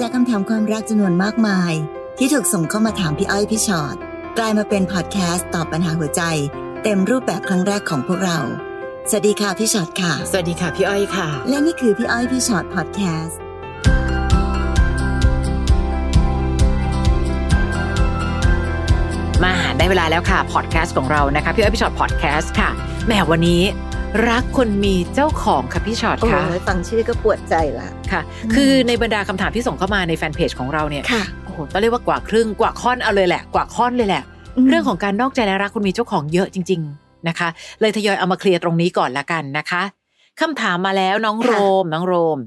จากคำถามความรักจำนวนมากมาย ที่ถูกส่งเข้ามาถามพี่อ้อยพี่ชอ็อตกลายมาเป็นพอดแคสต์ตอบปัญหาหัวใจ เต็มรูปแบบครั้งแรกของพวกเรา สวัสดีค่ะพี่ชอ็อตค่ะ สวัสดีค่ะพี่อ้อยค่ะ และนี่คือพี่อ้อยพี่ชอ็อตพอดแคสต์มาได้เวลาแล้วค่ะพอดแคสต์ของเรานะคะพี่อ้อยพี่ฉอดพอดแคสต์ค่ะแหมวันนี้ รักคนมีเจ้าของค่ะพี่ฉอดโอ้ค่ะยฟังชื่อก็ปวดใจละค่ะอืมคือในบรรดาคำถามที่ส่งเข้ามาในแฟนเพจของเราเนี่ยค่ะโอ้โหต้องเรียกว่ากว่าครึ่งกว่าค่อนเอาเลยแหละ กว่าค่อนเลยแหละ เรื่องของการนอกใจและรักคนมีเจ้าของเยอะจริง ๆนะคะ เลยทยอยเอามาเคลียร์ตรงนี้ก่อนละกันนะคะคำถามมาแล้วน้องโรมน้องโรม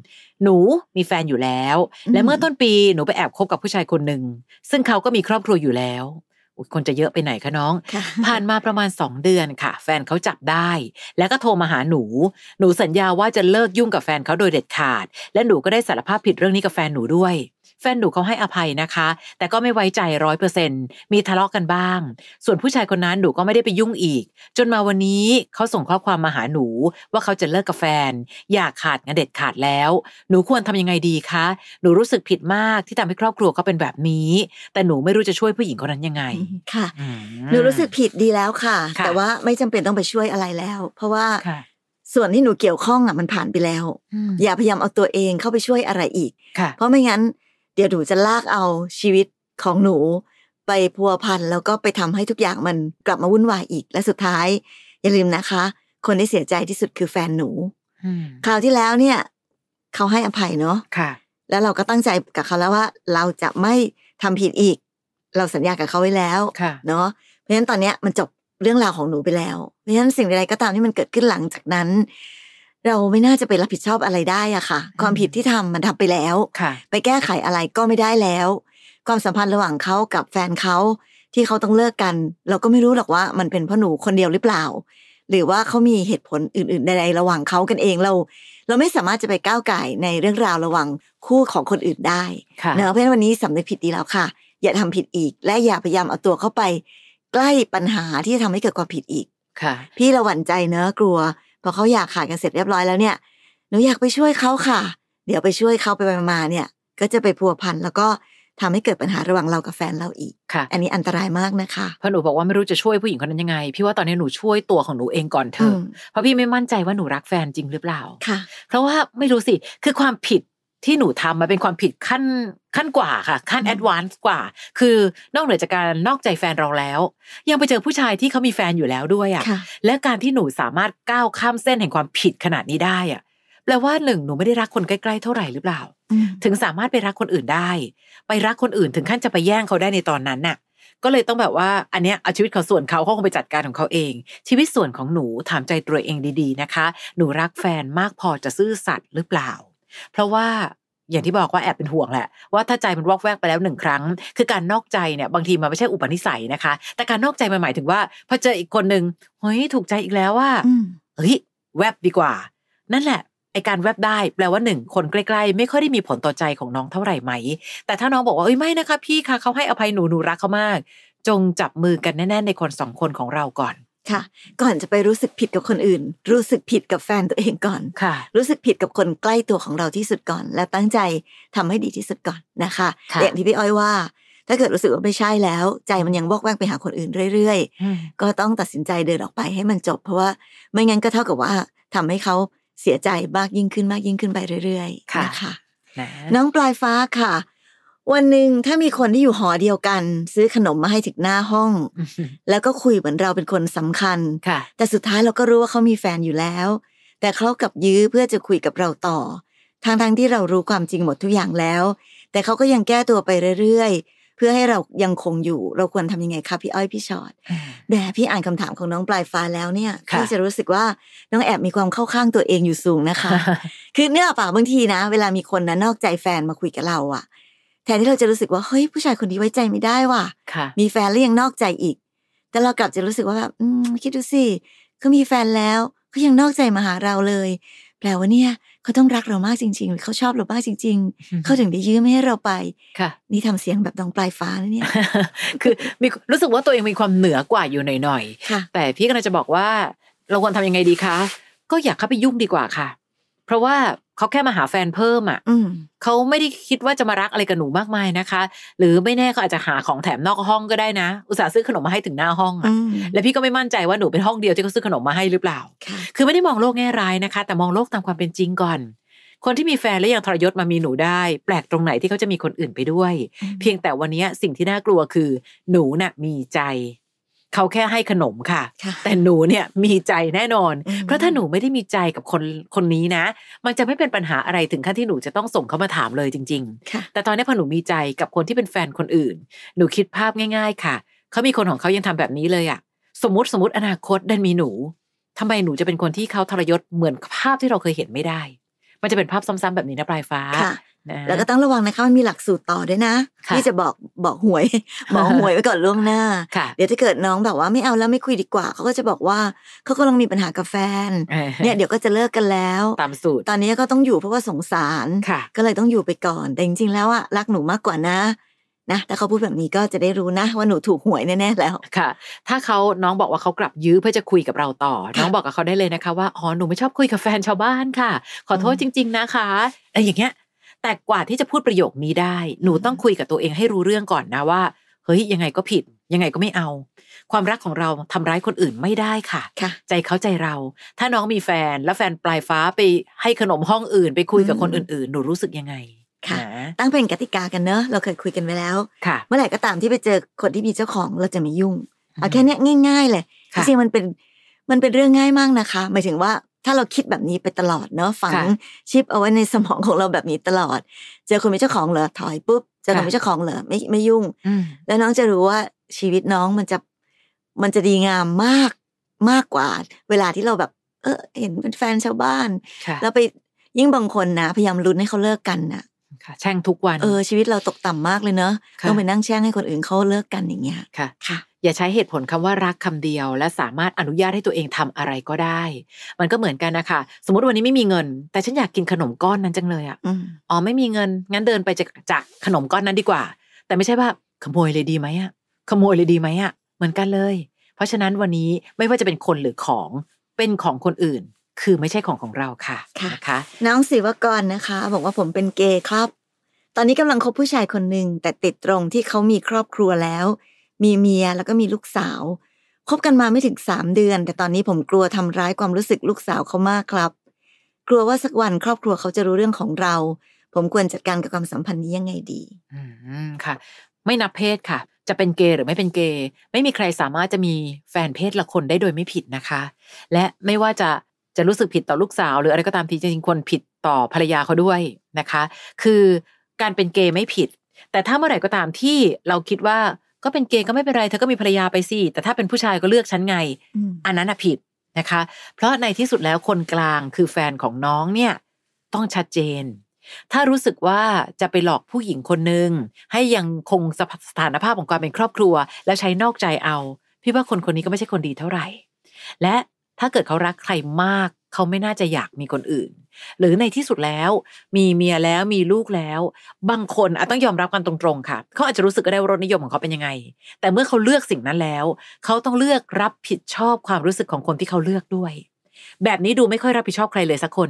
หนูมีแฟนอยู่แล้วอืมและเมื่อต้นปีหนูไปแอบคบกับผู้ชายคนหนึ่งซึ่งเขาก็มีครอบครัวอยู่แล้วอุ๊ย คนจะเยอะไปไหนคะน้องค่ะผ่านมาประมาณสองเดือนค่ะ แฟนเขาจับได้ แล้วก็โทรมาหาหนู หนูสัญญาว่าจะเลิกยุ่งกับแฟนเขาโดยเด็ดขาด และหนูก็ได้สารภาพผิดเรื่องนี้กับแฟนหนูด้วย แฟนหนูเขาให้อภัยนะคะ แต่ก็ไม่ไว้ใจร้อยเปอร์เซ็นมีทะเลาะกันบ้าง ส่วนผู้ชายคนนั้นหนูก็ไม่ได้ไปยุ่งอีก จนมาวันนี้เขาส่งข้อความมาหาหนู ว่าเขาจะเลิกกับแฟน อยากขาดงานเด็ดขาดแล้ว หนูควรทำยังไงดีคะ หนูรู้สึกผิดมากที่ทำให้ครอบครัวเขาเป็นแบบนี้ แต่หนูไม่รู้จะช่วยผู้หญิงคนนั้นยังไงค่ะอืมหนูรู้สึกผิดดีแล้วค่ะค่ะแต่ว่าไม่จำเป็นต้องไปช่วยอะไรแล้ว เพราะว่าค่ะส่วนที่หนูเกี่ยวข้องอะมันผ่านไปแล้วมอย่าพยายามเอาตัวเองเข้าไปช่วยอะไรอีกค่ะเพราะไม่งั้นเดี๋ยวหนูจะลากเอาชีวิตของหนูไปพัวพันแล้วก็ไปทำให้ทุกอย่างมันกลับมาวุ่นวายอีกและสุดท้าย อย่าลืมนะคะ คนที่เสียใจที่สุดคือแฟนหนูอืมคราวที่แล้วเนี่ย เขาให้อภัยเนาะค่ะ แล้วเราก็ตั้งใจกับเขาแล้วว่า เราจะไม่ทำผิดอีก เราสัญญากับเขาไว้แล้วค่ะเนาะเพราะฉะนั้นตอนเนี้ยมันจบเรื่องราวของหนูไปแล้วเพราะฉะนั้นสิ่งใดๆก็ตามที่มันเกิดขึ้นหลังจากนั้น เราไม่น่าจะไปรับผิดชอบอะไรได้อะค่ะ ความผิดที่ทำมันทำไปแล้วค่ะไปแก้ไขอะไรก็ไม่ได้แล้ว ความสัมพันธ์ระหว่างเขากับแฟนเขาที่เขาต้องเลิกกัน เราก็ไม่รู้หรอกว่ามันเป็นเพราะหนูคนเดียวหรือเปล่า หรือว่าเขามีเหตุผลอื่นๆใดๆระหว่างเขากันเองเรา เราไม่สามารถจะไปก้าวไก่ายในเรื่องราวระหว่างคู่ของคนอื่นได้ค่ะเนอะเพราะฉะนั้นวันนี้สำนึกผิดดีแล้วค่ะ อย่าทำผิดอีก และอย่าพยายามเอาตัวเข้าไป ใกล้ปัญหาที่จะทำให้เกิดความผิดอีกค่ะ พี่ระหวั่นใจเนอะกลัว พอเขาอยากขาดกันเสร็จเรียบร้อยแล้วเนี่ยหนูอยากไปช่วยเขาค่ะ เดี๋ยวไปช่วยเขาไปๆมาๆเนี่ย ก็จะไปพัวพันแล้วก็ทำให้เกิดปัญหาระหว่างเรากับแฟนเราอีกค่ะ อันนี้อันตรายมากนะคะเพราะหนูบอกว่าไม่รู้จะช่วยผู้หญิงคนนั้นยังไง พี่ว่าตอนนี้หนูช่วยตัวของหนูเองก่อนเถอือะมเพราะพี่ไม่มั่นใจว่าหนูรักแฟนจริงหรือเปล่าค่ะ เพราะว่าไม่รู้สิ คือความผิด ที่หนูทำมันเป็นความผิดขั้นขั้นกว่าค่ะ ขั้นอืมแอดวานซ์กว่า คือนอกเหนือจากการนอกใจแฟนเราแล้ว ยังไปเจอผู้ชายที่เขามีแฟนอยู่แล้วด้วยอะค่ะ และการที่หนูสามารถก้าวข้ามเส้นแห่งความผิดขนาดนี้ได้อะแปลว่าหนึ่งหนูไม่ได้รักคนใกล้ๆเท่าไหร่หรือเปล่าอืมถึงสามารถไปรักคนอื่นได้ ไปรักคนอื่นถึงขั้นจะไปแย่งเขาได้ในตอนนั้นน่ะ ก็เลยต้องแบบว่าอันเนี้ยเอาชีวิตเขาส่วนเขาเขาคงไปจัดการของเขาเอง ชีวิตส่วนของหนูถามใจตัวเองดีๆนะคะ หนูรักแฟนมากพอจะซื่อสัตย์หรือเปล่า เพราะว่าอย่างที่บอกว่าแอบเป็นห่วงแหละว่าถ้าใจมันวอกแวกไปแล้วหนึ่งครั้ง คือการนอกใจเนี่ยบางทีมันไม่ใช่อุปนิสัยนะคะ แต่การนอกใจมันหมายถึงว่าพอเจออีกคนนึงเฮ้ยถูกใจอีกแล้วว่าอืมเฮ้ยแวบดีกว่า นั่นแหละไอการแวบได้แปลว่าหนึ่งคนใกล้ๆ ไม่ค่อยได้มีผลต่อใจของน้องเท่าไหร่ไหม แต่ถ้าน้องบอกว่าเอ้ยไม่นะคะ พี่คะเขาให้อภัยหนูหนูรักเขามาก จงจับมือกันแน่ๆในคนสองคนของเราก่อน ค่ะ ก่อนจะไปรู้สึกผิดกับคนอื่น รู้สึกผิดกับแฟนตัวเองก่อนค่ะ รู้สึกผิดกับคนใกล้ตัวของเราที่สุดก่อน และตั้งใจทำให้ดีที่สุดก่อนนะคะค่ะแต่อย่างที่พี่อ้อยว่า ถ้าเกิดรู้สึกว่าไม่ใช่แล้ว ใจมันยังวอกแวกไปหาคนอื่นเรื่อยอืมๆก็ต้องตัดสินใจเดินออกไปให้มันจบ เพราะว่าไม่งั้นก็เท่ากับว่าทำให้เขาเสียใจมากยิ่งขึ้นมากยิ่งขึ้นไปเรื่อยๆค่ะนะคะนะน้องปลายฟ้าค่ะ วันหนึ่งถ้ามีคนที่อยู่หอเดียวกัน ซื้อขนมมาให้ถึงหน้าห้องอืมแล้วก็คุยเหมือนเราเป็นคนสำคัญค่ะ แต่สุดท้ายเราก็รู้ว่าเขามีแฟนอยู่แล้ว แต่เขากลับยื้อเพื่อจะคุยกับเราต่อทางทางๆที่เรารู้ความจริงหมดทุกอย่างแล้ว แต่เขาก็ยังแก้ตัวไปเรื่อยๆ เพื่อให้เรายังคงอยู่ เราควรทำยังไงคะพี่อ้อยพี่ชอ็อตแหมพี่อ่านคำถามของน้องปลายฟ้าแล้วเนี่ยค่ะพี่จะรู้สึกว่าน้องแอบมีความเข้าข้างตัวเองอยู่สูงนะคะ คือเนี่ยป่ะบางทีนะ เวลามีคนนะนอกใจแฟนมาคุยกับเราอะแทนที่เราจะรู้สึกว่าเฮ้ยผู้ชายคนนี้ไว้ใจไม่ได้ว่ะค่ะมีแฟนแล้วยังนอกใจอีก แต่เรากลับจะรู้สึกว่าแบบอืมคิดดูสิเขามีแฟนแล้วเขายังนอกใจมาหาเราเลย แปลว่าเนี่ยเขาต้องรักเรามากจริงๆหรือเขาชอบเรามากจริง ๆ เขาถึงได้ยื้อไม่ให้เราไปค่ะ นี่ทำเสียงแบบดองปลายฟ้านะเนี่ย คือมีรู้สึกว่าตัวเองมีความเหนือกว่าอยู่หน่อยๆค่ะแต่พี่กำลังจะบอกว่า เราควรทำยังไงดีคะก็อยากเข้าไปยุ่งดีกว่าค่ะ เพราะว่า เขาแค่มาหาแฟนเพิ่มอะอืมเขาไม่ได้คิดว่าจะมารักอะไรกับหนูมากมายนะคะ หรือไม่แน่เขาอาจจะหาของแถมนอกห้องก็ได้นะ อุตส่าห์ซื้อขนมมาให้ถึงหน้าห้องอะอืมและพี่ก็ไม่มั่นใจว่าหนูเป็นห้องเดียวที่เขาซื้อขนมมาให้หรือเปล่าค่ะคือไม่ได้มองโลกแง่ร้ายนะคะ แต่มองโลกตามความเป็นจริงก่อน คนที่มีแฟนแล้วยังทรยศมามีหนูได้ แปลกตรงไหนที่เขาจะมีคนอื่นไปด้วยอืมเพียงแต่วันนี้สิ่งที่น่ากลัวคือ หนูน่ะมีใจ เขาแค่ให้ขนมค่ะค่ะ แต่หนูเนี่ยมีใจแน่นอนอืมเพราะถ้าหนูไม่ได้มีใจกับคนคนนี้นะ มันจะไม่เป็นปัญหาอะไรถึงขั้นที่หนูจะต้องส่งเขามาถามเลยจริงๆค่ะแต่ตอนนี้พอหนูมีใจกับคนที่เป็นแฟนคนอื่น หนูคิดภาพง่าย ๆ ค่ะ เขามีคนของเขายังทำแบบนี้เลยอะสมมติสมมติอนาคตดันมีหนูทำไมหนูจะเป็นคนที่เขาทรยศเหมือนภาพที่เราเคยเห็นไม่ได้ มันจะเป็นภาพซ้ำๆแบบนี้นะปลายฟ้าค่ะนะแล้วก็ต้องระวังนะคะมันมีหลักสูตรต่อด้วยนะค่ะที่จะบอกบอกหวยบอกหวยไว้ก่อนล่วงหน้าค่ะเดี๋ยวถ้าเกิดน้องแบบว่าไม่เอาแล้วไม่คุยดีกว่าเขาก็จะบอกว่าเขากำลังมีปัญหากับแฟนเออเนี่ยเดี๋ยวก็จะเลิกกันแล้วตามสูตรตอนนี้ก็ต้องอยู่เพราะว่าสงสารค่ะก็เลยต้องอยู่ไปก่อนแต่จริงๆแล้วอะรักหนูมากกว่านะ นะถ้าเขาพูดแบบนี้ก็จะได้รู้นะ ว่าหนูถูกหวยแน่ๆแล้วค่ะ ถ้าเขาน้องบอกว่าเขากลับยื้อเพื่อจะคุยกับเราต่อ น้องบอกกับเขาได้เลยนะคะว่าอ๋อหนูไม่ชอบคุยกับแฟนชาวบ้านค่ะ ขอโทษจริง ๆ นะคะอะไรอย่างเงี้ย แต่กว่าที่จะพูดประโยคนี้ได้ หนูต้องคุยกับตัวเองให้รู้เรื่องก่อนนะว่าเฮ้ยยังไงก็ผิด ยังไงก็ไม่เอา ความรักของเราทำร้ายคนอื่นไม่ได้ค่ะค่ะใจเขาใจเรา ถ้าน้องมีแฟนแล้วแฟนปลายฟ้าไปให้ขนมห้องอื่น ไปคุยกับคนอืมอื่นๆ หนูรู้สึกยังไง ค่ะนตั้งเป็นกติกากันเนอะเราเคยคุยกันไว้แล้วค่ะเมื่อไหร่ก็ตามที่ไปเจอคนที่มีเจ้าของเราจะไม่ยุ่งเอาแค่เนี้ยง่าย ๆ เลยจค่ะริงๆมันเป็นมันเป็นเรื่องง่ายมากนะคะ หมายถึงว่าถ้าเราคิดแบบนี้ไปตลอดเนอะฝังค่ะชิปเอาไว้ในสมองของเราแบบนี้ตลอด เจอคนมีเจ้าของเหรอถอยปุ๊บเจอคนค่ะมีเจ้าของเหรอไม่ไม่ยุ่งอืมแล้วน้องจะรู้ว่าชีวิตน้องมันจะมันจะดีงามมากมากกว่า เวลาที่เราแบบ เออเห็นเป็นแฟนชาวบ้านค่ะแล้วไปยิ่งบางคนนะพยายามลุ้นให้เขาเลิกกันนะ ค่ะแช่งทุกวันเออชีวิตเราตกต่ำมากเลยเนอะค่ะต้องไปนั่งแช่งให้คนอื่นเขาเลิกกันอย่างเงี้ยค่ะค่ะ อย่าใช้เหตุผลคำว่ารักคำเดียว และสามารถอนุญาตให้ตัวเองทำอะไรก็ได้ มันก็เหมือนกันนะคะสมมติวันนี้ไม่มีเงิน แต่ฉันอยากกินขนมก้อนนั้นจังเลยอะอืมอ๋อไม่มีเงินงั้นเดินไปจากจากขนมก้อนนั้นดีกว่า แต่ไม่ใช่ว่าขโมยเลยดีไหมอะขโมยเลยดีไหมอะเหมือนกันเลย เพราะฉะนั้นวันนี้ไม่ว่าจะเป็นคนหรือของเป็นของคนอื่น คือไม่ใช่ของของเราค่ะค่ะนะคะ น้องศิวกรนะคะ บอกว่าผมเป็นเกย์ครับ ตอนนี้กำลังคบผู้ชายคนหนึ่งแต่ติดตรงที่เขามีครอบครัวแล้ว มีเมียแล้วก็มีลูกสาวคบกันมาไม่ถึงสามเดือน แต่ตอนนี้ผมกลัวทำร้ายความรู้สึกลูกสาวเขามากครับ กลัวว่าสักวันครอบครัวเขาจะรู้เรื่องของเรา ผมควรจัดการกับความสัมพันธ์นี้ยังไงดี อืมค่ะ ไม่นับเพศค่ะ จะเป็นเกย์หรือไม่เป็นเกย์ไม่มีใครสามารถจะมีแฟนเพศละคนได้โดยไม่ผิดนะคะ และไม่ว่าจะ จะรู้สึกผิดต่อลูกสาว หรืออะไรก็ตามทีจริงๆควรผิดต่อภรรยาเขาด้วยนะคะ คือการเป็นเกย์ไม่ผิด แต่ถ้าเมื่อไหร่ก็ตามที่เราคิดว่าก็เป็นเกย์ก็ไม่เป็นไรเธอก็มีภรรยาไปสิแต่ถ้าเป็นผู้ชายก็เลือกฉันไงอืมอันนั้นน่ะผิดนะคะ เพราะในที่สุดแล้วคนกลางคือแฟนของน้องเนี่ยต้องชัดเจน ถ้ารู้สึกว่าจะไปหลอกผู้หญิงคนหนึ่งให้ยังคงสสถานภาพของความเป็นครอบครัว แล้วใช้นอกใจเอา พี่ว่าคนคนนี้ก็ไม่ใช่คนดีเท่าไหร่ และ ถ้าเกิดเขารักใครมาก เขาไม่น่าจะอยากมีคนอื่น หรือในที่สุดแล้ว มีเมียแล้วมีลูกแล้ว บางคนอาจต้องยอมรับกันตรงๆค่ะ เขาอาจจะรู้สึกก็ได้ว่ารสนิยมของเขาเป็นยังไง แต่เมื่อเขาเลือกสิ่งนั้นแล้ว เขาต้องเลือกรับผิดชอบความรู้สึกของคนที่เขาเลือกด้วย แบบนี้ดูไม่ค่อยรับผิดชอบใครเลยสักคน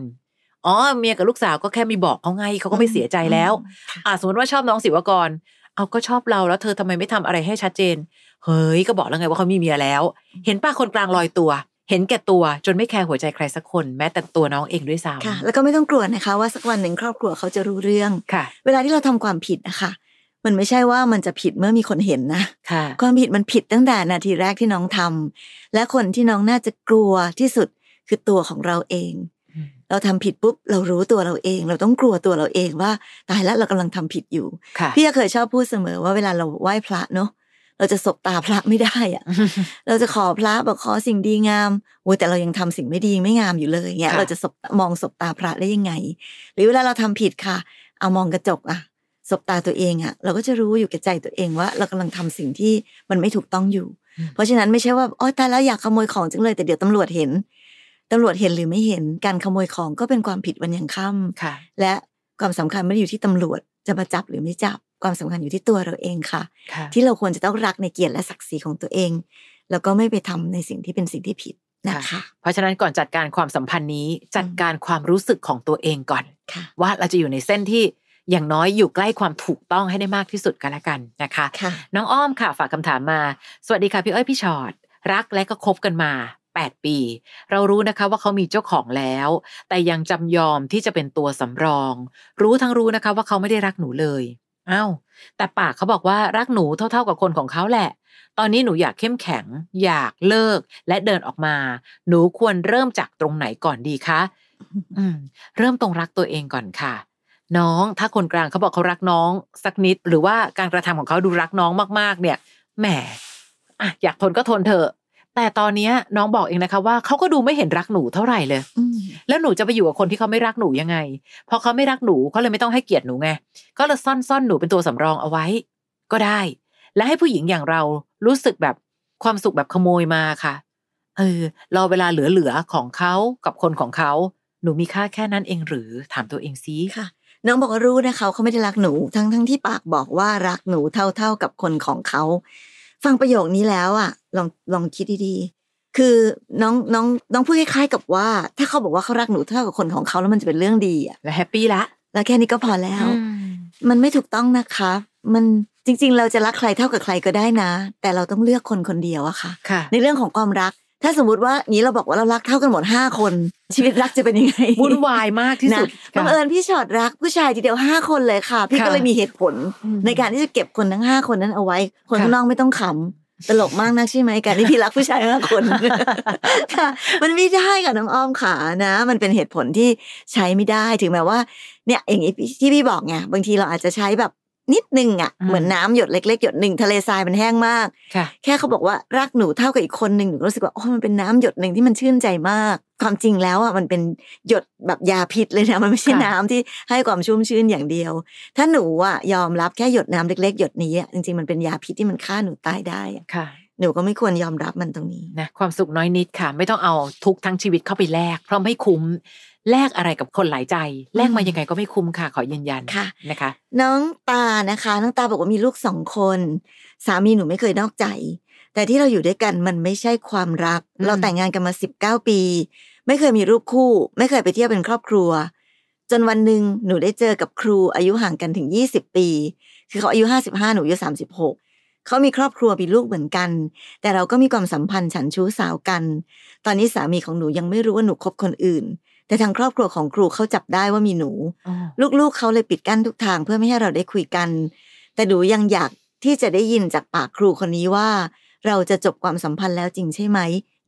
อ๋อเมียกับลูกสาวก็แค่มีบอกเขาไงเขาก็ไม่เสียใจแล้วค่ะอ่าสมมติว่าชอบน้องศิวกร เอาก็ชอบเราแล้วเธอทำไมไม่ทำอะไรให้ชัดเจน เฮ้ยก็บอกแล้วไงว่าเขามีเมียแล้ว เห็นป้าคนกลางลอยตัว เห็นแก่ตัวจนไม่แคร์หัวใจใครสักคนแม้แต่ตัวน้องเองด้วยซ้ำค่ะ แล้วก็ไม่ต้องกลัวนะคะ ว่าสักวันหนึ่งครอบครัวเขาจะรู้เรื่องค่ะ เวลาที่เราทำความผิดนะคะมันไม่ใช่ว่ามันจะผิดเมื่อมีคนเห็นนะค่ะความผิดมันผิดตั้งแต่นาทีแรกที่น้องทำและคนที่น้องน่าจะกลัวที่สุดคือตัวของเราเองอืมเราทำผิดปุ๊บเรารู้ตัวเราเอง เราต้องกลัวตัวเราเองว่าตายแล้วเรากำลังทำผิดอยู่ค่ะพี่ก็เคยชอบพูดเสมอว่าเวลาเราไหว้พระเนาะ เราจะสบตาพระไม่ได้อะเราจะขอพระบอกขอสิ่งดีงามโอ้ยแต่เรายังทำสิ่งไม่ดีไม่งามอยู่เลยเงี้ยค่ะเราจะสบมองสบตาพระได้ยังไง หรือเวลาเราทำผิดค่ะ เอามองกระจกอะสบตาตัวเองอะเราก็จะรู้อยู่แก่ใจตัวเองว่า เรากำลังทำสิ่งที่มันไม่ถูกต้องอยู่อืมเพราะฉะนั้นไม่ใช่ว่าโอ๊ยตายแล้วอยากขโมยของจังเลยแต่เดี๋ยวตำรวจเห็นตำรวจเห็นหรือไม่เห็นการขโมยของก็เป็นความผิดวันยังค่ำค่ะและความสำคัญไม่ได้อยู่ที่ตำรวจจะมาจับหรือไม่จับ ความสำคัญอยู่ที่ตัวเราเองค่ะค่ะ ที่เราควรจะต้องรักในเกียรติและศักดิ์ศรีของตัวเอง แล้วก็ไม่ไปทำในสิ่งที่เป็นสิ่งที่ผิดนะคะเพราะฉะนั้นก่อนจัดการความสัมพันธ์นี้จัดการความรู้สึกของตัวเองก่อนค่ะว่าเราจะอยู่ในเส้นที่อย่างน้อยอยู่ใกล้ความถูกต้องให้ได้มากที่สุดกันละกันนะคะค่ะน้องอ้อมค่ะฝากคำถามมา สวัสดีค่ะพี่อ้อยพี่ชอ็อตรักและก็คบกันมา 8 ปี เรารู้นะคะว่าเขามีเจ้าของแล้ว แต่ยังจำยอมที่จะเป็นตัวสำรอง รู้ทั้งรู้นะคะว่าเขาไม่ได้รักหนูเลย อ้าวแต่ปากเขาบอกว่ารักหนูเท่า ๆกับคนของเขาแหละ ตอนนี้หนูอยากเข้มแข็ง อยากเลิกและเดินออกมา หนูควรเริ่มจากตรงไหนก่อนดีคะอืม เริ่มตรงรักตัวเองก่อนค่ะ น้องถ้าคนกลางเขาบอกเขารักน้อง สักนิด หรือว่าการกระทำของเขาดูรักน้องมากๆ เนี่ยแหมอะอยากทนก็ทนเถอะ แต่ตอนเนี้ยน้องบอกเองนะคะว่าเขาก็ดูไม่เห็นรักหนูเท่าไหร่เลยอืมแล้วหนูจะไปอยู่กับคนที่เขาไม่รักหนูยังไงพอเขาไม่รักหนูเขาเลยไม่ต้องให้เกียรติหนูไงก็เลยซ่อนซ่อนหนูเป็นตัวสำรองเอาไว้ ก็ได้ และให้ผู้หญิงอย่างเรารู้สึกแบบความสุขแบบขโมยมาค่ะเออรอเวลาเหลือๆของเขากับคนของเขาหนูมีค่าแค่นั้นเองหรือถามตัวเองซิค่ะน้องบอกว่ารู้นะคะเขาไม่ได้รักหนูทั้งทั้งที่ปากบอกว่ารักหนูเท่าเท่ากับคนของเขา ฟังประโยคนี้แล้วอะ ลองลองคิดดีๆ คือน้องน้องน้องพูดคล้ายๆกับว่า ถ้าเขาบอกว่าเขารักหนูเท่ากับคนของเขาแล้วมันจะเป็นเรื่องดีอะและแฮปปี้ละแล้วแค่นี้ก็พอแล้วอืมมันไม่ถูกต้องนะคะ มันจริง ๆ เราจะรักใครเท่ากับใครก็ได้นะ แต่เราต้องเลือกคนคนเดียวอะค่ะค่ะในเรื่องของความรัก ถ้าสมมติว่านี้เราบอกว่าเรารักเท่ากันหมดห้าคน ชีวิตรักจะเป็นยังไงวุ่นวายมากที่สุดนะบังเอิญพี่ชอดรักผู้ชายทีเดียวห้าคนเลยค่ะ พี่ค่ะก็เลยมีเหตุผลอืมในการที่จะเก็บคนทั้งห้าคนนั้นเอาไว้ คนค่ะข้างนอกไม่ต้องขำตลกมากนักใช่ไหมการที่พี่รักผู้ชายห้าคนค่ะ มันไม่ได้ค่ะน้องอ้อมขานะ มันเป็นเหตุผลที่ใช้ไม่ได้ถึงแม้ว่า เนี่ยอย่างนี้ที่พี่บอกไงบางทีเราอาจจะใช้แบบ นิดนึงอะอืมเหมือนน้ำหยดเล็กๆหยดหนึ่งทะเลทรายมันแห้งมากค่ะแค่เขาบอกว่ารักหนูเท่ากับอีกคนหนึ่งหนูก็รู้สึกว่าโอ้มันเป็นน้ำหยดหนึ่งที่มันชื่นใจมาก ความจริงแล้วอะมันเป็นหยดแบบยาพิษเลยนะมันไม่ใช่ค่ะน้ำที่ให้ความชุ่มชื่นอย่างเดียว ถ้าหนูอะยอมรับแค่หยดน้ำเล็ก ๆ หยดนี้อะจริงๆมันเป็นยาพิษที่มันฆ่าหนูตายได้อะค่ะหนูก็ไม่ควรยอมรับมันตรงนี้นะความสุขน้อยนิดค่ะ ไม่ต้องเอาทุกข์ทั้งชีวิตเข้าไปแลกเพราะไม่คุ้ม แลกอะไรกับคนหลายใจ แลกมายังไงก็ไม่คุ้มค่ะ ขอยืนยันค่ะนะคะ น้องตานะคะ น้องตาบอกว่ามีลูกสองคน สามีหนูไม่เคยนอกใจ แต่ที่เราอยู่ด้วยกันมันไม่ใช่ความรักอืมเราแต่งงานกันมาสิบเก้าปี ไม่เคยมีรูปคู่ ไม่เคยไปเที่ยวเป็นครอบครัว จนวันหนึ่งหนูได้เจอกับครูอายุห่างกันถึงยี่สิบปี คือเขาอายุห้าสิบห้าหนูอายุสามสิบหกเขามีครอบครัวมีลูกเหมือนกัน แต่เราก็มีความสัมพันธ์ฉันชู้สาวกัน ตอนนี้สามีของหนูยังไม่รู้ว่าหนูคบคนอื่น แต่ทางครอบครัวของครูเขาจับได้ว่ามีหนูอ๋อลูกๆเขาเลยปิดกั้นทุกทางเพื่อไม่ให้เราได้คุยกัน แต่หนูยังอยากที่จะได้ยินจากปากครูคนนี้ว่า เราจะจบความสัมพันธ์แล้วจริงใช่ไหม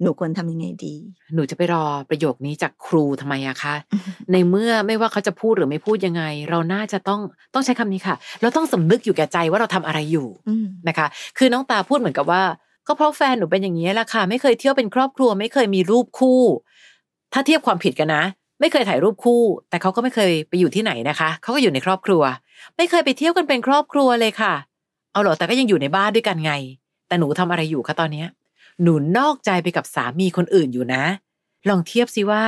หนูควรทำยังไงดี หนูจะไปรอประโยคนี้จากครูทำไมอะคะ ในเมื่อไม่ว่าเขาจะพูดหรือไม่พูดยังไง เราน่าจะต้องต้องใช้คำนี้ค่ะ เราต้องสำนึกอยู่แก่ใจว่าเราทำอะไรอยู่อืมนะคะ คือน้องตาพูดเหมือนกับว่า ก็เพราะแฟนหนูเป็นอย่างนี้แหละค่ะ ไม่เคยเที่ยวเป็นครอบครัว ไม่เคยมีรูปคู่ ถ้าเทียบความผิดกันนะ ไม่เคยถ่ายรูปคู่ แต่เขาก็ไม่เคยไปอยู่ที่ไหนนะคะ เขาก็อยู่ในครอบครัว ไม่เคยไปเที่ยวกันเป็นครอบครัวเลยค่ะ เอาหรอแต่ก็ยังอยู่ในบ้านด้วยกันไง แต่หนูทำอะไรอยู่คะตอนเนี้ย หนูนอกใจไปกับสามีคนอื่นอยู่นะ ลองเทียบสิว่า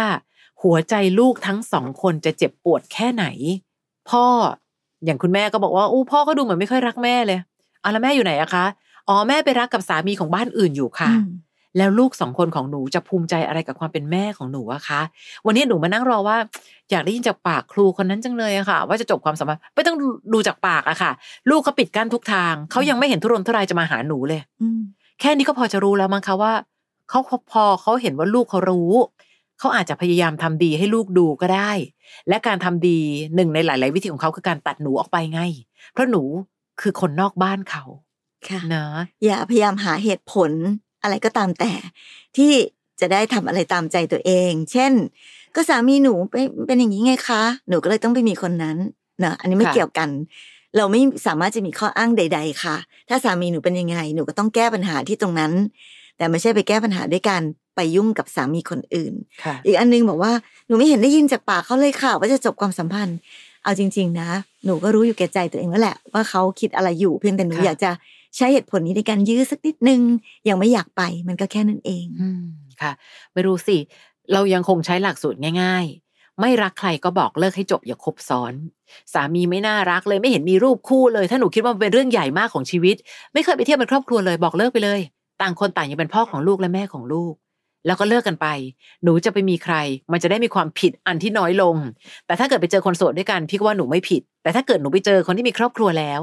หัวใจลูกทั้งสองคนจะเจ็บปวดแค่ไหน พ่ออย่างคุณแม่ก็บอกว่าอู้พ่อก็ดูเหมือนไม่ค่อยรักแม่เลยเอาแล้วแม่อยู่ไหนอะคะอ๋อแม่ไปรักกับสามีของบ้านอื่นอยู่ค่ะ แล้วลูกสองคนของหนูจะภูมิใจอะไรกับความเป็นแม่ของหนูอะคะ วันนี้หนูมานั่งรอว่า อยากได้ยินจากปากครูคนนั้นจังเลยอะค่ะ ว่าจะจบความสัมพันธ์ไม่ต้องดูจากปากอะค่ะ ลูกเขาปิดกั้นทุกทางเขายังไม่เห็นทุรนทุรายจะมาหาหนูเลย อืมแค่นี้ก็พอจะรู้แล้วมั้งคะว่าเขาพอเขาเห็นว่าลูกเขารู้เขาอาจจะพยายามทำดีให้ลูกดูก็ได้ และการทำดีหนึ่งในหลาย ๆ วิธีของเขาคือการตัดหนูออกไปไง เพราะหนูคือคนนอกบ้านเขาค่ะเนอะอย่าพยายามหาเหตุผล อะไรก็ตามแต่ ที่จะได้ทำอะไรตามใจตัวเอง เช่น ก็สามีหนูเป็นเป็นอย่างนี้ไงคะ หนูก็เลยต้องไปมีคนนั้นนะอันนี้ไม่เกี่ยวกัน เราไม่สามารถจะมีข้ออ้างใด ๆ ค่ะ ถ้าสามีหนูเป็นยังไง หนูก็ต้องแก้ปัญหาที่ตรงนั้น แต่ไม่ใช่ไปแก้ปัญหาด้วยการไปยุ่งกับสามีคนอื่นค่ะอีกอันนึงบอกว่าหนูไม่เห็นได้ยินจากปากเขาเลยค่ะ ว่าจะจบความสัมพันธ์ เอาจริง ๆ นะ หนูก็รู้อยู่แก่ใจตัวเองแล้วแหละ ว่าเขาคิดอะไรอยู่เพียงแต่หนูค่ะอยากจะ ใช้เหตุผลนี้ในการยื้อสักนิดนึง ยังไม่อยากไปมันก็แค่นั้นเองอค่ะ ไม่รู้สิ เรายังคงใช้หลักสูตรง่าย ๆ ไม่รักใครก็บอกเลิกให้จบอย่าคบซ้อน สามีไม่น่ารักเลยไม่เห็นมีรูปคู่เลย ถ้าหนูคิดว่าเป็นเรื่องใหญ่มากของชีวิต ไม่เคยไปเที่ยวเป็นครอบครัวเลยบอกเลิกไปเลย ต่างคนต่างยังเป็นพ่อของลูกและแม่ของลูกแล้วก็เลิกกันไป หนูจะไปมีใคร มันจะได้มีความผิดอันที่น้อยลง แต่ถ้าเกิดไปเจอคนโสดด้วยกัน พี่ก็ว่าหนูไม่ผิด แต่ถ้าเกิดหนูไปเจอคนที่มีครอบครัวแล้ว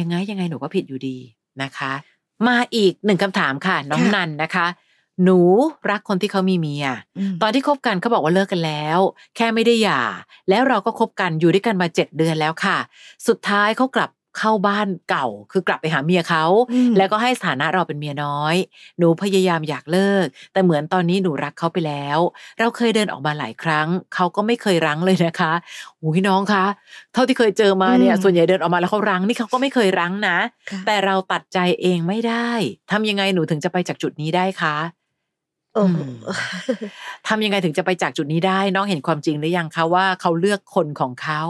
ยังไงยังไงหนูก็ผิดอยู่ดีนะคะ มาอีกหนึ่งคำถามค่ะ น้องค่ะนันนะคะ หนูรักคนที่เขามีเมียมตอนที่คบกันเขาบอกว่าเลิกกันแล้ว แค่ไม่ได้หย่า แล้วเราก็คบกันอยู่ด้วยกันมาเจ็ดเดือนแล้วค่ะ สุดท้ายเขากลับ เข้าบ้านเก่า คือกลับไปหาเมียเขาอืมแล้วก็ให้สถานะเราเป็นเมียน้อย หนูพยายามอยากเลิก แต่เหมือนตอนนี้หนูรักเขาไปแล้ว เราเคยเดินออกมาหลายครั้ง เขาก็ไม่เคยรั้งเลยนะคะอุ้ยน้องคะ เท่าที่เคยเจอมาเนี่ยอืมส่วนใหญ่เดินออกมาแล้วเขารั้งนี่เขาก็ไม่เคยรั้งนะค่ะแต่เราตัดใจเองไม่ได้ทำยังไงหนูถึงจะไปจากจุดนี้ได้คะโอ้โหทำยังไงถึงจะไปจากจุดนี้ได้ น้องเห็นความจริงหรือยังคะว่าเขาเลือกคนของเขา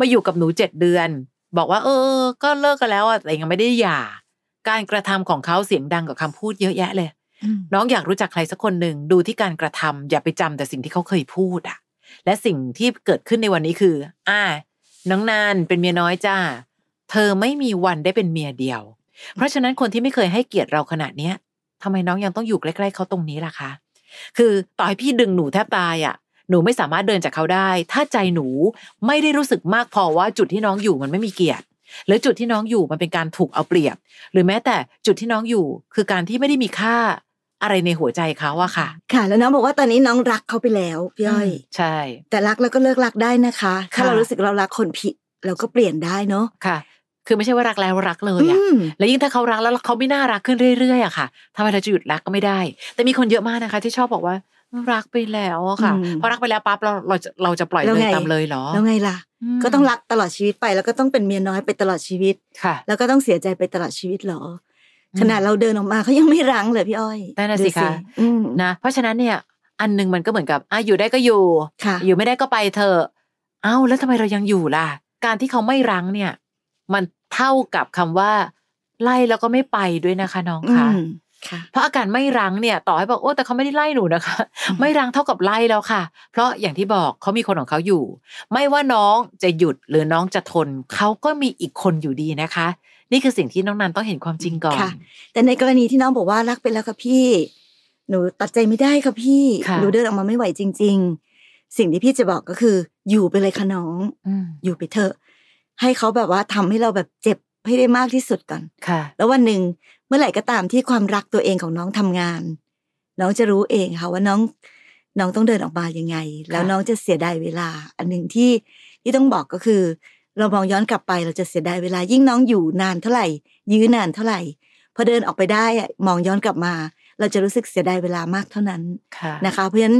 มาอยู่กับหนูเจ็ดเดือน บอกว่า เออ ก็เลิกกันแล้วอะแต่ยังไม่ได้หย่า การกระทำของเขาเสียงดังกับคำพูดเยอะแยะเลยอืมน้องอยากรู้จักใครสักคนหนึ่งดูที่การกระทำอย่าไปจำแต่สิ่งที่เขาเคยพูดอะและสิ่งที่เกิดขึ้นในวันนี้คือ อ่าน้องนานเป็นเมียน้อยจ้าเธอไม่มีวันได้เป็นเมียเดียว เพราะฉะนั้นคนที่ไม่เคยให้เกียรติเราขนาดเนี้ยทำไมน้องยังต้องอยู่ใกล้ๆเขาตรงนี้ล่ะคะ คือต่อให้พี่ดึงหนูแทบตายอะ หนูไม่สามารถเดินจากเขาได้ ถ้าใจหนูไม่ได้รู้สึกมากพอว่าจุดที่น้องอยู่มันไม่มีเกียรติหรือจุดที่น้องอยู่มันเป็นการถูกเอาเปรียบ หรือแม้แต่จุดที่น้องอยู่คือการที่ไม่ได้มีค่าอะไรในหัวใจเขาอะค่ะ ค่ะ แล้วน้องบอกว่าตอนนี้น้องรักเขาไปแล้วพี่อ้อยใช่ แต่รักแล้วก็เลิกรักได้นะคะ ถ้าค่ะเรารู้สึกเรารักคนผิดเราก็เปลี่ยนได้เนาะค่ะ คือไม่ใช่ว่ารักแล้วรักเลยอะอืมแล้วยิ่งถ้าเขารักแล้วเขาไม่น่ารักขึ้นเรื่อยๆอะค่ะทำไมเราจะหยุดรักก็ไม่ได้ แต่มีคนเยอะมากนะคะ ที่ชอบบอกว่า รักไปแล้วอะค่ะอืมพอรักไปแล้วปั๊บเราเราจะเราจะปล่อยแล้วเลยไงตามเลยเหรอแล้วไงล่ะมก็ต้องรักตลอดชีวิตไป แล้วก็ต้องเป็นเมียน้อยไปตลอดชีวิตค่ะ แล้วก็ต้องเสียใจไปตลอดชีวิตเหรออมขนาดเราเดินออกมาเขายังไม่รั้งเลยพี่อ้อยนั่นน่ะสิดูคะอืมนะเพราะฉะนั้นเนี่ย อันหนึงมันก็เหมือนกับอะอยู่ได้ก็อยู่ค่ะอยู่ไม่ได้ก็ไปเถอะเอ้าแล้วทำไมเรายังอยู่ล่ะ การที่เขาไม่รั้งเนี่ย มันเท่ากับคำว่า ไล่แล้วก็ไม่ไปด้วยนะคะน้องอืคะมค่ะ เพราะอาการไม่รั้งเนี่ย ต่อให้บอกโอ้แต่เขาไม่ได้ไล่หนูนะคะ ไม่รั้งเท่ากับไล่แล้วค่ะ เพราะอย่างที่บอกเขามีคนของเขาอยู่ ไม่ว่าน้องจะหยุดหรือน้องจะทนเขาก็มีอีกคนอยู่ดีนะคะ นี่คือสิ่งที่น้องนันต้องเห็นความจริงก่อนค่ะแต่ในกรณีที่น้องบอกว่ารักไปแล้วค่ะพี่ หนูตัดใจไม่ได้ค่ะพี่ค่ะหนูเดินออกมาไม่ไหวจริง ๆ สิ่งที่พี่จะบอกก็คือ อยู่ไปเลยค่ะน้องอืมอยู่ไปเถอะให้เขาแบบว่าทำให้เราแบบเจ็บให้ได้มากที่สุดก่อนค่ะแล้ววันหนึ่งเมื่อไหร่ก็ตามที่ความรักตัวเองของน้องทำงาน น้องจะรู้เองค่ะว่าน้องน้องต้องเดินออกมายังไง แล้วน้องจะเสียดายเวลา อันหนึ่งที่ที่ต้องบอกก็คือ เรามองย้อนกลับไปเราจะเสียดายเวลา ยิ่งน้องอยู่นานเท่าไหร่ ยื้อนานเท่าไหร่พอเดินออกไปได้อะมองย้อนกลับมา เราจะรู้สึกเสียดายเวลามากเท่านั้นค่ะนะคะ เพราะฉะนั้น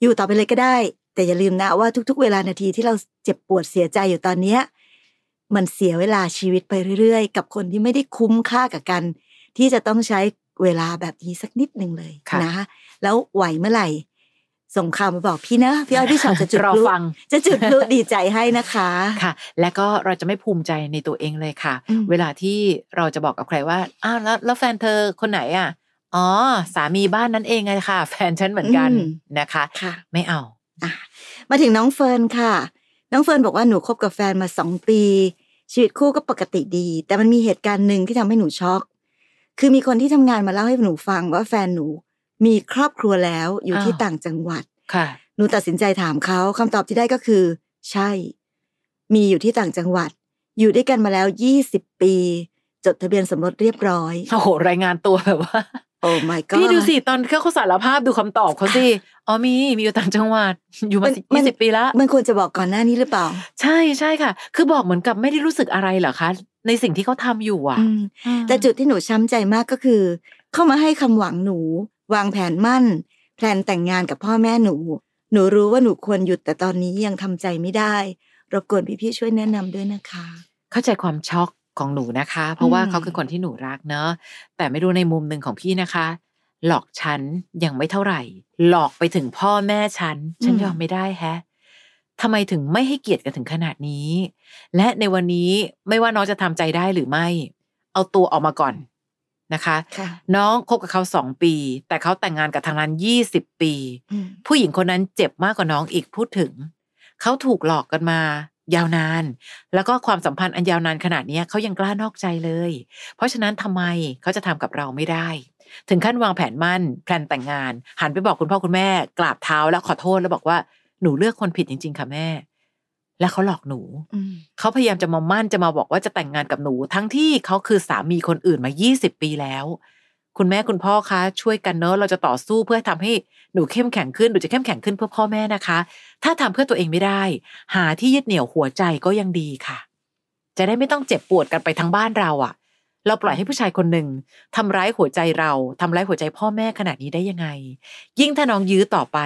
อยู่ต่อไปเลยก็ได้ แต่อย่าลืมนะว่าทุก ๆ เวลานาทีที่เราเจ็บปวดเสียใจอยู่ตอนเนี้ยมันเสียเวลาชีวิตไปเรื่อยๆ กับคนที่ไม่ได้คุ้มค่ากับกัน ที่จะต้องใช้เวลาแบบนี้สักนิดหนึ่งเลยค่ะนะแล้วไหวเมื่อไหร่ส่งข่าวมาบอกพี่นะพี่อ้อยพี่ชอตจะจุดรอพลุฟังจะจุดพลุดีใจให้นะคะค่ะ และก็เราจะไม่ภูมิใจในตัวเองเลยค่ะอืมเวลาที่เราจะบอกกับใครว่าอ้าวแล้วแล้วแฟนเธอคนไหนอะอ๋อ สามีบ้านนั้นเองไงค่ะ แฟนฉันเหมือนกันนะคะค่ะ ไม่เอาอะมาถึงน้องเฟิร์นค่ะ น้องเฟิร์นบอกว่าหนูคบกับแฟนมาสองปี ชีวิตคู่ก็ปกติดี แต่มันมีเหตุการณ์หนึ่งที่ทำให้หนูช็อก คือมีคนที่ทำงานมาเล่าให้หนูฟังว่าแฟนหนูมีครอบครัวแล้วอยู่ที่อ้าวต่างจังหวัดค่ะ หนูตัดสินใจถามเขาคำตอบที่ได้ก็คือ ใช่ มีอยู่ที่ต่างจังหวัด อยู่ด้วยกันมาแล้วยี่สิบปี จดทะเบียนสมรสเรียบร้อยโอ้โหรายงานตัวแบบว่าโอ้ my god พี่ดูสิตอนเขาสารภาพดูคำตอบเขาสิ อ๋อมีมีอยู่ต่างจังหวัดอยู่มามันมัยี่นสิบปีละมันควรจะบอกก่อนหน้านี้หรือเปล่า ใช่ใช่ค่ะ คือบอกเหมือนกับไม่ได้รู้สึกอะไรเหรอคะในสิ่งที่เขาทำอยู่อะอืมแต่จุดที่หนูช้ำใจมากก็คือ เข้ามาให้คำหวังหนู วางแผนมั่น แพลนแต่งงานกับพ่อแม่หนู หนูรู้ว่าหนูควรหยุดแต่ตอนนี้ยังทำใจไม่ได้รบกวนพี่ๆช่วยแนะนำด้วยนะคะ เข้าใจความช็อกของหนูนะคะ เพราะว่าอืมเขาคือคนที่หนูรักเนอะแต่ไม่รู้ในมุมหนึ่งของพี่นะคะ หลอกฉันยังไม่เท่าไหร่ หลอกไปถึงพ่อแม่ฉัน ฉันยอมไม่ได้แฮะทำไมถึงไม่ให้เกียรติกันถึงขนาดนี้ และในวันนี้ไม่ว่าน้องจะทำใจได้หรือไม่ เอาตัวออกมาก่อนนะคะค่ะน้องคบกับเขาสองปี แต่เขาแต่งงานกับทางนั้นยี่สิบปีอืมผู้หญิงคนนั้นเจ็บมากกว่าน้องอีกพูดถึง เขาถูกหลอกกันมายาวนาน แล้วก็ความสัมพันธ์อันยาวนานขนาดเนี้ยเขายังกล้านอกใจเลย เพราะฉะนั้นทำไมเขาจะทำกับเราไม่ได้ ถึงขั้นวางแผนมั่นแพลนแต่งงาน หันไปบอกคุณพ่อคุณแม่ กราบเท้าแล้วขอโทษแล้วบอกว่าหนูเลือกคนผิดจริง ๆ ค่ะแม่ และเขาหลอกหนูอืมเขาพยายามจะมามั่นจะมาบอกว่าจะแต่งงานกับหนู ทั้งที่เขาคือสามีคนอื่นมา 20 ปีแล้ว คุณแม่คุณพ่อคะ ช่วยกันเนอะเราจะต่อสู้เพื่อทำให้หนูเข้มแข็งขึ้นหนูจะเข้มแข็งขึ้นเพื่อพ่อแม่นะคะ ถ้าทำเพื่อตัวเองไม่ได้ หาที่ยึดเหนี่ยวหัวใจก็ยังดีค่ะ จะได้ไม่ต้องเจ็บปวดกันไปทั้งบ้านเราอะ่ะ เราปล่อยให้ผู้ชายคนหนึ่งทำร้ายหัวใจเราทำร้ายหัวใจพ่อแม่ขนาดนี้ได้ยังไง ยิ่งถ้าน้องยื้อต่อไป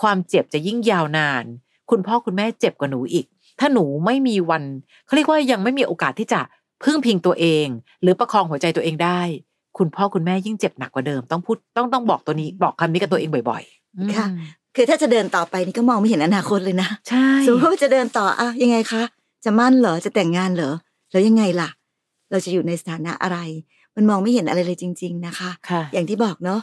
ความเจ็บจะยิ่งยาวนาน คุณพ่อคุณแม่เจ็บกว่าหนูอีก ถ้าหนูไม่มีวันเขาเรียกว่ายังไม่มีโอกาสที่จะพึ่งพิงตัวเอง หรือประคองหัวใจตัวเองได้ คุณพ่อคุณแม่ยิ่งเจ็บหนักกว่าเดิม ต้องพูดต้องต้องบอกตัวนี้บอกคำนี้กับตัวเองบ่อยๆอืมค่ะคือถ้าจะเดินต่อไปนี่ก็มองไม่เห็นอนาคตเลยนะใช่สมมติว่าจะเดินต่ออะยังไงคะจะมั่นเหรอจะแต่งงานเหรอแล้วยังไงล่ะ เราจะอยู่ในสถานะอะไร มันมองไม่เห็นอะไรเลยจริง ๆ นะคะค่ะอย่างที่บอกเนาะ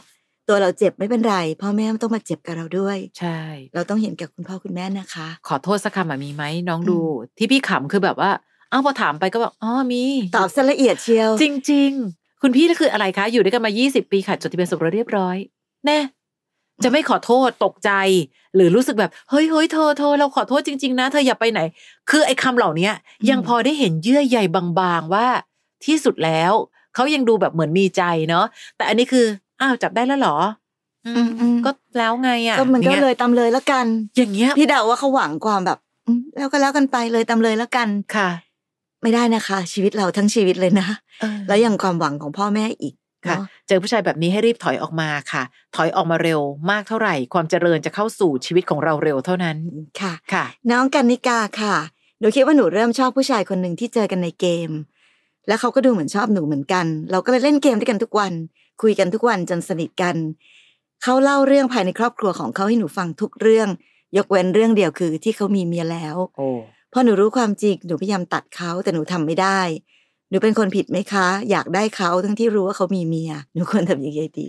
ตัวเราเจ็บไม่เป็นไรพ่อแม่ไม่ต้องมาเจ็บกับเราด้วย ใช่ เราต้องเห็นกับคุณพ่อคุณแม่นะคะ ขอโทษสักคำอะมีไหมน้องดูอืมที่พี่ขำคือแบบว่าอ้าวพอถามไปก็แบบอ๋อมี ตอบซะละเอียดเชียว จริง ๆ คุณพี่นั่นคืออะไรคะ อยู่ด้วยกันมา 20 ปีค่ะจดทะเบียนสมรสเรียบร้อย แน่จะไม่ขอโทษตกใจ หรือรู้สึกแบบเฮ้ยเฮ้ยเธอเธอเราขอโทษจริง ๆ นะ เธออย่าไปไหน คือไอ้คำเหล่านี้ยังพอได้เห็นเยื่อใยบางๆว่า ที่สุดแล้วเขายังดูแบบเหมือนมีใจเนาะแต่อันนี้คืออ้าวจับได้แล้วเหรออืมอืมก็แล้วไงอะก็มันก็างงี้เลยตามเลยแล้วกัน อย่างเงี้ยพี่เดาว่าเขาหวังความแบบอืมแล้วก็แล้วกันไปเลยตามเลยแล้วกันค่ะ ไม่ได้นะคะ ชีวิตเราทั้งชีวิตเลยนะเออแล้วยังความหวังของพ่อแม่อีกค่ะเนาะเจอผู้ชายแบบนี้ให้รีบถอยออกมาค่ะ ถอยออกมาเร็วมากเท่าไหร่ ความเจริญจะเข้าสู่ชีวิตของเราเร็วเท่านั้นค่ะค่ะ น้องกันนิกาค่ะหนูคิดว่าหนูเริ่มชอบผู้ชายคนหนึ่งที่เจอกันในเกม แล้วเขาก็ดูเหมือนชอบหนูเหมือนกัน เราก็เลยเล่นเกมด้วยกันทุกวัน คุยกันทุกวันจนสนิทกัน เขาเล่าเรื่องภายในครอบครัวของเขาให้หนูฟังทุกเรื่อง ยกเว้นเรื่องเดียวคือที่เขามีเมียแล้วโอ้พอหนูรู้ความจริงหนูพยายามตัดเขาแต่หนูทำไม่ได้ หนูเป็นคนผิดไหมคะ อยากได้เขาทั้งที่รู้ว่าเขามีเมียหนูควรทำยังไงดี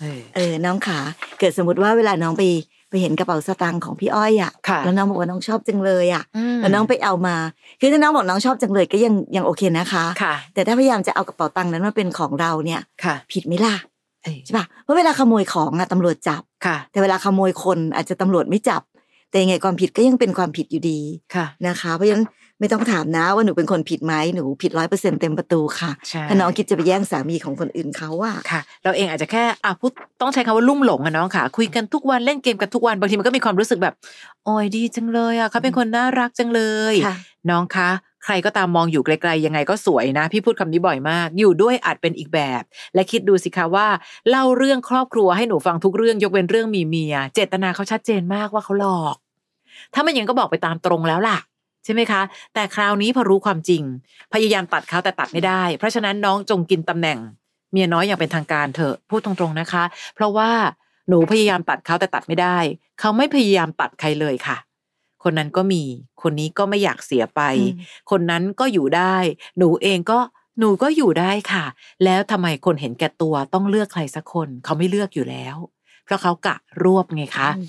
เออเออน้องขาเกิดสมมติว่าเวลาน้องไป ไปเห็นกระเป๋าสตางค์ของพี่อ้อยอะค่ะแล้วน้องบอกว่าน้องชอบจังเลยอะมแล้วน้องไปเอามา คือถ้าน้องบอกน้องชอบจังเลยก็ยังยังโอเคนะคะค่ะแต่ถ้าพยายามจะเอากระเป๋าตังค์นั้นมาเป็นของเราเนี่ยค่ะผิดไหมล่ะเอ้ยใช่ปะเพราะเวลาขโมยของอะตำรวจจับค่ะแต่เวลาขโมยคนอาจจะตำรวจไม่จับ แต่ยังไงความผิดก็ยังเป็นความผิดอยู่ดีค่ะนะคะ เพราะฉะนั้น ไม่ต้องถามนะว่าหนูเป็นคนผิดไหมหนูผิดร้อยเปอร์เซ็นเต็มประตูค่ะใช่ถ้าน้องคิดจะไปแย่งสามีของคนอื่นเขาอะค่ะ เราเองอาจจะแค่อะพูดต้องใช้คำว่าลุ่มหลงอะน้องค่ะ คุยกันทุกวันเล่นเกมกันทุกวันบางทีมันก็มีความรู้สึกแบบ โอ้ยดีจังเลยอะเขาเป็นคนน่ารักจังเลยค่ะน้องคะใครก็ตามมองอยู่ไกลๆยังไงก็สวยนะ พี่พูดคำนี้บ่อยมาก อยู่ด้วยอาจเป็นอีกแบบ และคิดดูสิคะว่า เล่าเรื่องครอบครัวให้หนูฟังทุกเรื่องยกเว้นเรื่องมีเมีย เจตนาเขาชัดเจนมากว่าเขาหลอก ถ้ามันยังก็บอกไปตามตรงแล้วล่ะ ใช่ไหมคะ แต่คราวนี้พอรู้ความจริง พยายามตัดเขาแต่ตัดไม่ได้ เพราะฉะนั้นน้องจงกินตำแหน่ง เมียน้อยอย่างเป็นทางการเถอะพูดตรงๆนะคะ เพราะว่าหนูพยายามตัดเขาแต่ตัดไม่ได้ เขาไม่พยายามตัดใครเลยค่ะ คนนั้นก็มี คนนี้ก็ไม่อยากเสียไปอืมคนนั้นก็อยู่ได้ หนูเองก็หนูก็อยู่ได้ค่ะ แล้วทำไมคนเห็นแก่ตัวต้องเลือกใครสักคน เขาไม่เลือกอยู่แล้ว เพราะเขากะรวบไงคะอืม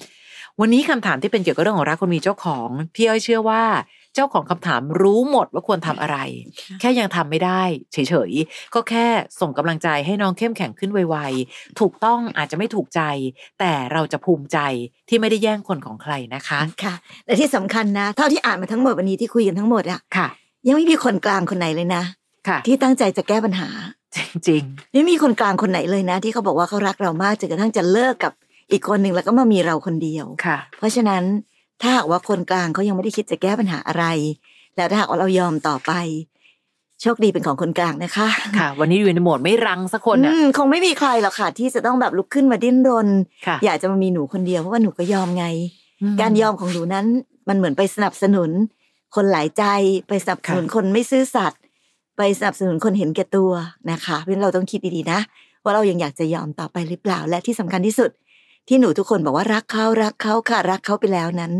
วันนี้คำถามที่เป็นเกี่ยวกับเรื่องของรักคนมีเจ้าของพี่อ้อยเชื่อว่า เจ้าของคำถามรู้หมดว่าควรทำอะไร แค่ยังทำไม่ได้ เฉยๆ ก็แค่ส่งกำลังใจให้น้องเข้มแข็งขึ้นไวๆ ถูกต้องอาจจะไม่ถูกใจ แต่เราจะภูมิใจที่ไม่ได้แย่งคนของใครนะคะค่ะและที่สำคัญนะ เท่าที่อ่านมาทั้งหมดวันนี้ที่คุยกันทั้งหมดอะค่ะ ยังไม่มีคนกลางคนไหนเลยนะค่ะ ที่ตั้งใจจะแก้ปัญหาจริงไม่มีคนกลางคนไหนเลยนะ ที่เขาบอกว่าเขารักเรามากจนกระทั่งจะเลิกกับอีกคนหนึ่งแล้วก็มามีเราคนเดียวๆค่ะ เพราะฉะนั้น ถ้าหากว่าคนกลางเขายังไม่ได้คิดจะแก้ปัญหาอะไร แล้วถ้าหากว่าเรายอมต่อไป โชคดีเป็นของคนกลางนะคะ ค่ะ วันนี้อยู่ในโหมดไม่รังสักคนอะอืมคงไม่มีใครหรอกค่ะ ที่จะต้องแบบลุกขึ้นมาดิ้นรนค่ะอยากจะมามีหนูคนเดียวเพราะว่าหนูก็ยอมไง การยอมของหนูนั้น มันเหมือนไปสนับสนุน คนหลายใจไปสนับสนุนค่ะคนไม่ซื่อสัตย์ไปสนับสนุนคนเห็นแก่ตัวนะคะเพราะฉะนั้นเราต้องคิดดีๆนะว่าเรายังอยากจะยอมต่อไปหรือเปล่าและที่สำคัญที่สุด ที่หนูทุกคนบอกว่ารักเขารักเขาค่ะรักเขาไปแล้วนั้น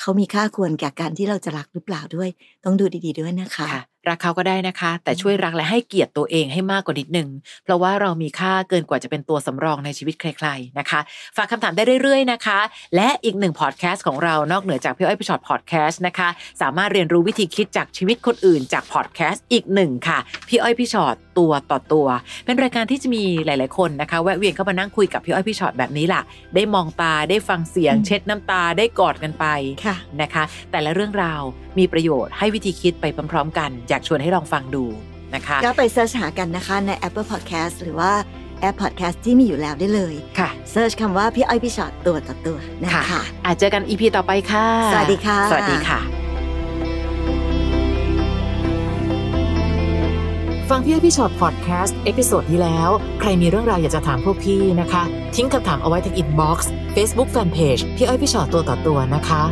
เขามีค่าควรแก่การที่เราจะรักหรือเปล่าด้วย ต้องดูดี ๆ ด้วยนะคะคะ รักเขาก็ได้นะคะ แต่ช่วยรักและให้เกียรติตัวเองให้มากกว่านิดนึง เพราะว่าเรามีค่าเกินกว่าจะเป็นตัวสำรองในชีวิตใคร ๆนะคะ ฝากคำถามได้เรื่อยๆนะคะ และอีกหนึ่งพอดแคสต์ของเรานอกเหนือจากพี่อ้อยพี่ฉอดพอดแคสต์นะคะ สามารถเรียนรู้วิธีคิดจากชีวิตคนอื่นจากพอดแคสต์อีกหนึ่งค่ะ พี่อ้อยพี่ฉอดตัวต่อตัว เป็นรายการที่จะมีหลาย ๆคนนะคะ แวะเวียนเข้ามานั่งคุยกับพี่อ้อยพี่ฉอดแบบนี้ล่ะ ได้มองตาได้ฟังเสียงอืมเช็ดน้ำตาได้กอดกันไปค่ะนะคะ แต่ละเรื่องราวมีประโยชน์ให้วิธีคิดไปพร้อมๆ กัน อยากชวนให้ลองฟังดูนะคะก็ไป search หากันนะคะใน Apple Podcast หรือว่าแอป Podcast ที่มีอยู่แล้วได้เลยค่ะ search คำว่าพี่อ้อยพี่ชอตตัวต่อตัวนะคะอาจเจอกันอีพีต่อไปค่ะ สวัสดีค่ะ สวัสดีค่ะ ฟังพี่อ้อยพี่ชอตพอดแคสต์ episode ที่แล้ว ใครมีเรื่องราวอยากจะถามพวกพี่นะคะ ทิ้งคำถามเอาไว้ที่อินบ็อกซ์เฟซบุ๊กแฟนเพจพี่อ้อยพี่ชอตตัวต่อตัวนะคะ